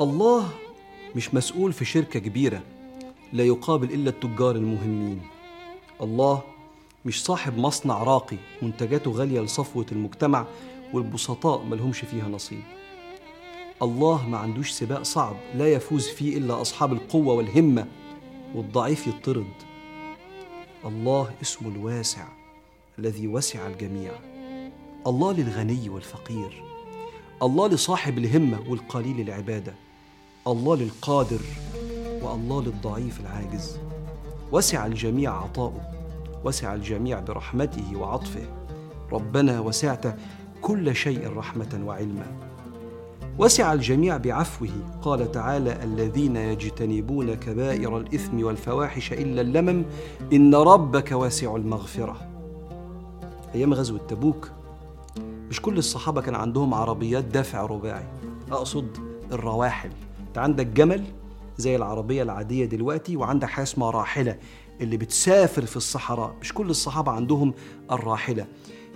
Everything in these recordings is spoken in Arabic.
الله مش مسؤول في شركة كبيرة لا يقابل إلا التجار المهمين. الله مش صاحب مصنع راقي منتجاته غالية لصفوة المجتمع والبسطاء ملهمش فيها نصيب. الله ما عندوش سباق صعب لا يفوز فيه إلا أصحاب القوة والهمة والضعيف يطرد. الله اسمه الواسع الذي وسع الجميع. الله للغني والفقير. الله لصاحب الهمة والقليل العبادة. الله للقادر والله للضعيف العاجز. وسع الجميع عطاؤه وسع الجميع برحمته وعطفه. ربنا وسعت كل شيء رحمة وعلما. وسع الجميع بعفوه. قال تعالى الذين يجتنبون كبائر الإثم والفواحش إلا اللمم إن ربك واسع المغفرة. أيام غزوة تبوك مش كل الصحابة كان عندهم عربيات دافع رباعي. أقصد الرواحل. أنت عندك جمل زي العربية العادية دلوقتي وعندك حاجة اسمها راحلة اللي بتسافر في الصحراء. مش كل الصحابة عندهم الراحلة.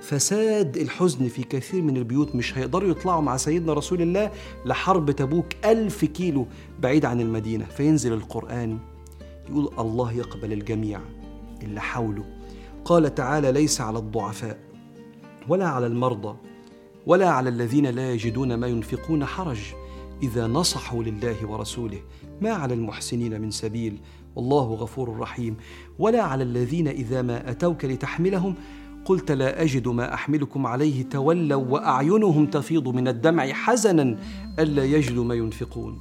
فساد الحزن في كثير من البيوت مش هيقدروا يطلعوا مع سيدنا رسول الله لحرب تبوك ألف كيلو بعيد عن المدينة. فينزل القرآن يقول الله يقبل الجميع اللي حوله. قال تعالى ليس على الضعفاء ولا على المرضى ولا على الذين لا يجدون ما ينفقون حرج. إذا نصحوا لله ورسوله ما على المحسنين من سبيل والله غفور رحيم. ولا على الذين إذا ما أتوك لتحملهم قلت لا أجد ما أحملكم عليه تولوا وأعينهم تفيض من الدمع حزنا ألا يجدوا ما ينفقون.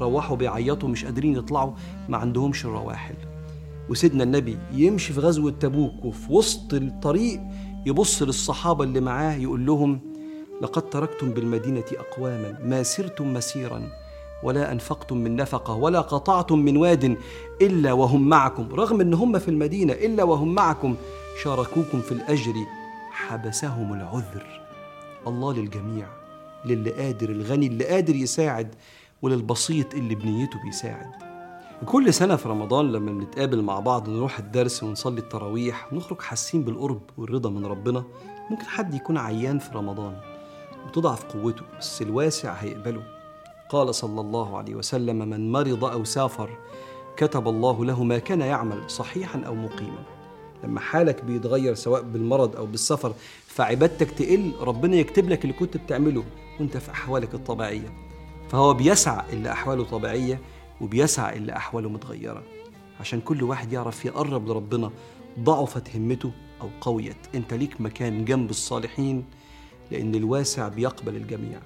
روحوا بيعيطوا مش قادرين يطلعوا ما عندهمش الرواحل. وسيدنا النبي يمشي في غزوة تبوك وفي وسط الطريق يبص للصحابة اللي معاه يقول لهم لقد تركتم بالمدينة أقواما ما سرتم مسيرا ولا أنفقتم من نفقة ولا قطعتم من واد إلا وهم معكم رغم إن هم في المدينة إلا وهم معكم. شاركوكم في الأجر حبسهم العذر. الله للجميع للي قادر الغني اللي قادر يساعد وللبسيط اللي بنيته بيساعد. وكل سنة في رمضان لما بنتقابل مع بعض نروح الدرس ونصلي التراويح ونخرج حاسين بالقرب والرضا من ربنا ممكن حد يكون عيان في رمضان. وتضعف قوته بس الواسع هيقبله. قال صلى الله عليه وسلم من مرض أو سافر كتب الله له ما كان يعمل صحيحا أو مقيما. لما حالك بيتغير سواء بالمرض أو بالسفر فعبادتك تقل ربنا يكتب لك اللي كنت بتعمله وأنت في أحوالك الطبيعية. فهو بيسعى اللي أحواله طبيعية وبيسعى اللي أحواله متغيرة. عشان كل واحد يعرف يقرب لربنا ضعفت همته أو قويت. أنت ليك مكان جنب الصالحين لأن الواسع بيقبل الجميع.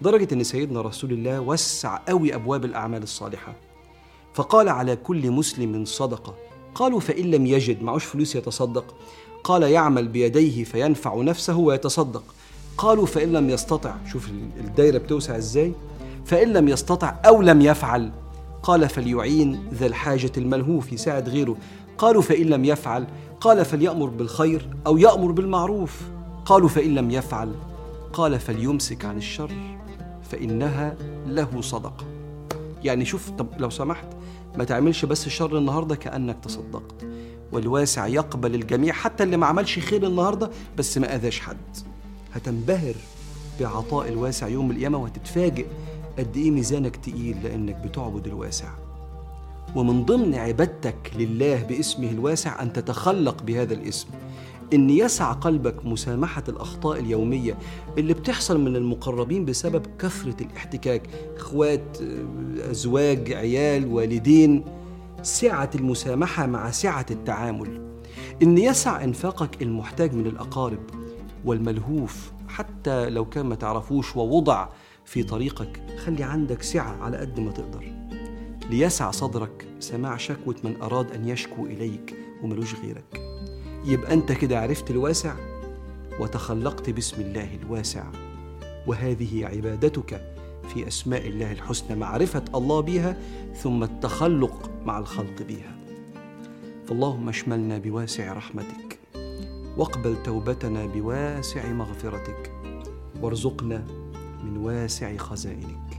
درجة أن سيدنا رسول الله وسع قوي أبواب الأعمال الصالحة. فقال على كل مسلم صدقة. قالوا فإن لم يجد معوش فلوس يتصدق. قال يعمل بيديه فينفع نفسه ويتصدق. قالوا فإن لم يستطع شوف الدايرة بتوسع إزاي. فإن لم يستطع أو لم يفعل. قال فليعين ذا الحاجة الملهوف يساعد غيره. قالوا فإن لم يفعل. قال فليأمر بالخير أو يأمر بالمعروف. قالوا فإن لم يفعل قال فليمسك عن الشر فإنها له صدقة. يعني شوف طب لو سمحت ما تعملش بس الشر النهارده كأنك تصدقت. والواسع يقبل الجميع حتى اللي ما عملش خير النهارده بس ما أذاش حد. هتنبهر بعطاء الواسع يوم القيامة وهتتفاجئ قد إيه ميزانك تقيل لأنك بتعبد الواسع. ومن ضمن عبادتك لله باسمه الواسع أن تتخلق بهذا الاسم. إن يسع قلبك مسامحة الأخطاء اليومية اللي بتحصل من المقربين بسبب كثرة الاحتكاك إخوات أزواج عيال والدين سعة المسامحة مع سعة التعامل. إن يسع إنفاقك المحتاج من الأقارب والملهوف حتى لو كان ما تعرفوش ووضع في طريقك خلي عندك سعة على قد ما تقدر. ليسع صدرك سماع شكوى من أراد أن يشكو إليك وملوش غيرك. يبقى أنت كده عرفت الواسع وتخلقت باسم الله الواسع. وهذه عبادتك في أسماء الله الحسنى معرفة الله بها ثم التخلق مع الخلق بها. فاللهم اشملنا بواسع رحمتك واقبل توبتنا بواسع مغفرتك وارزقنا من واسع خزائنك.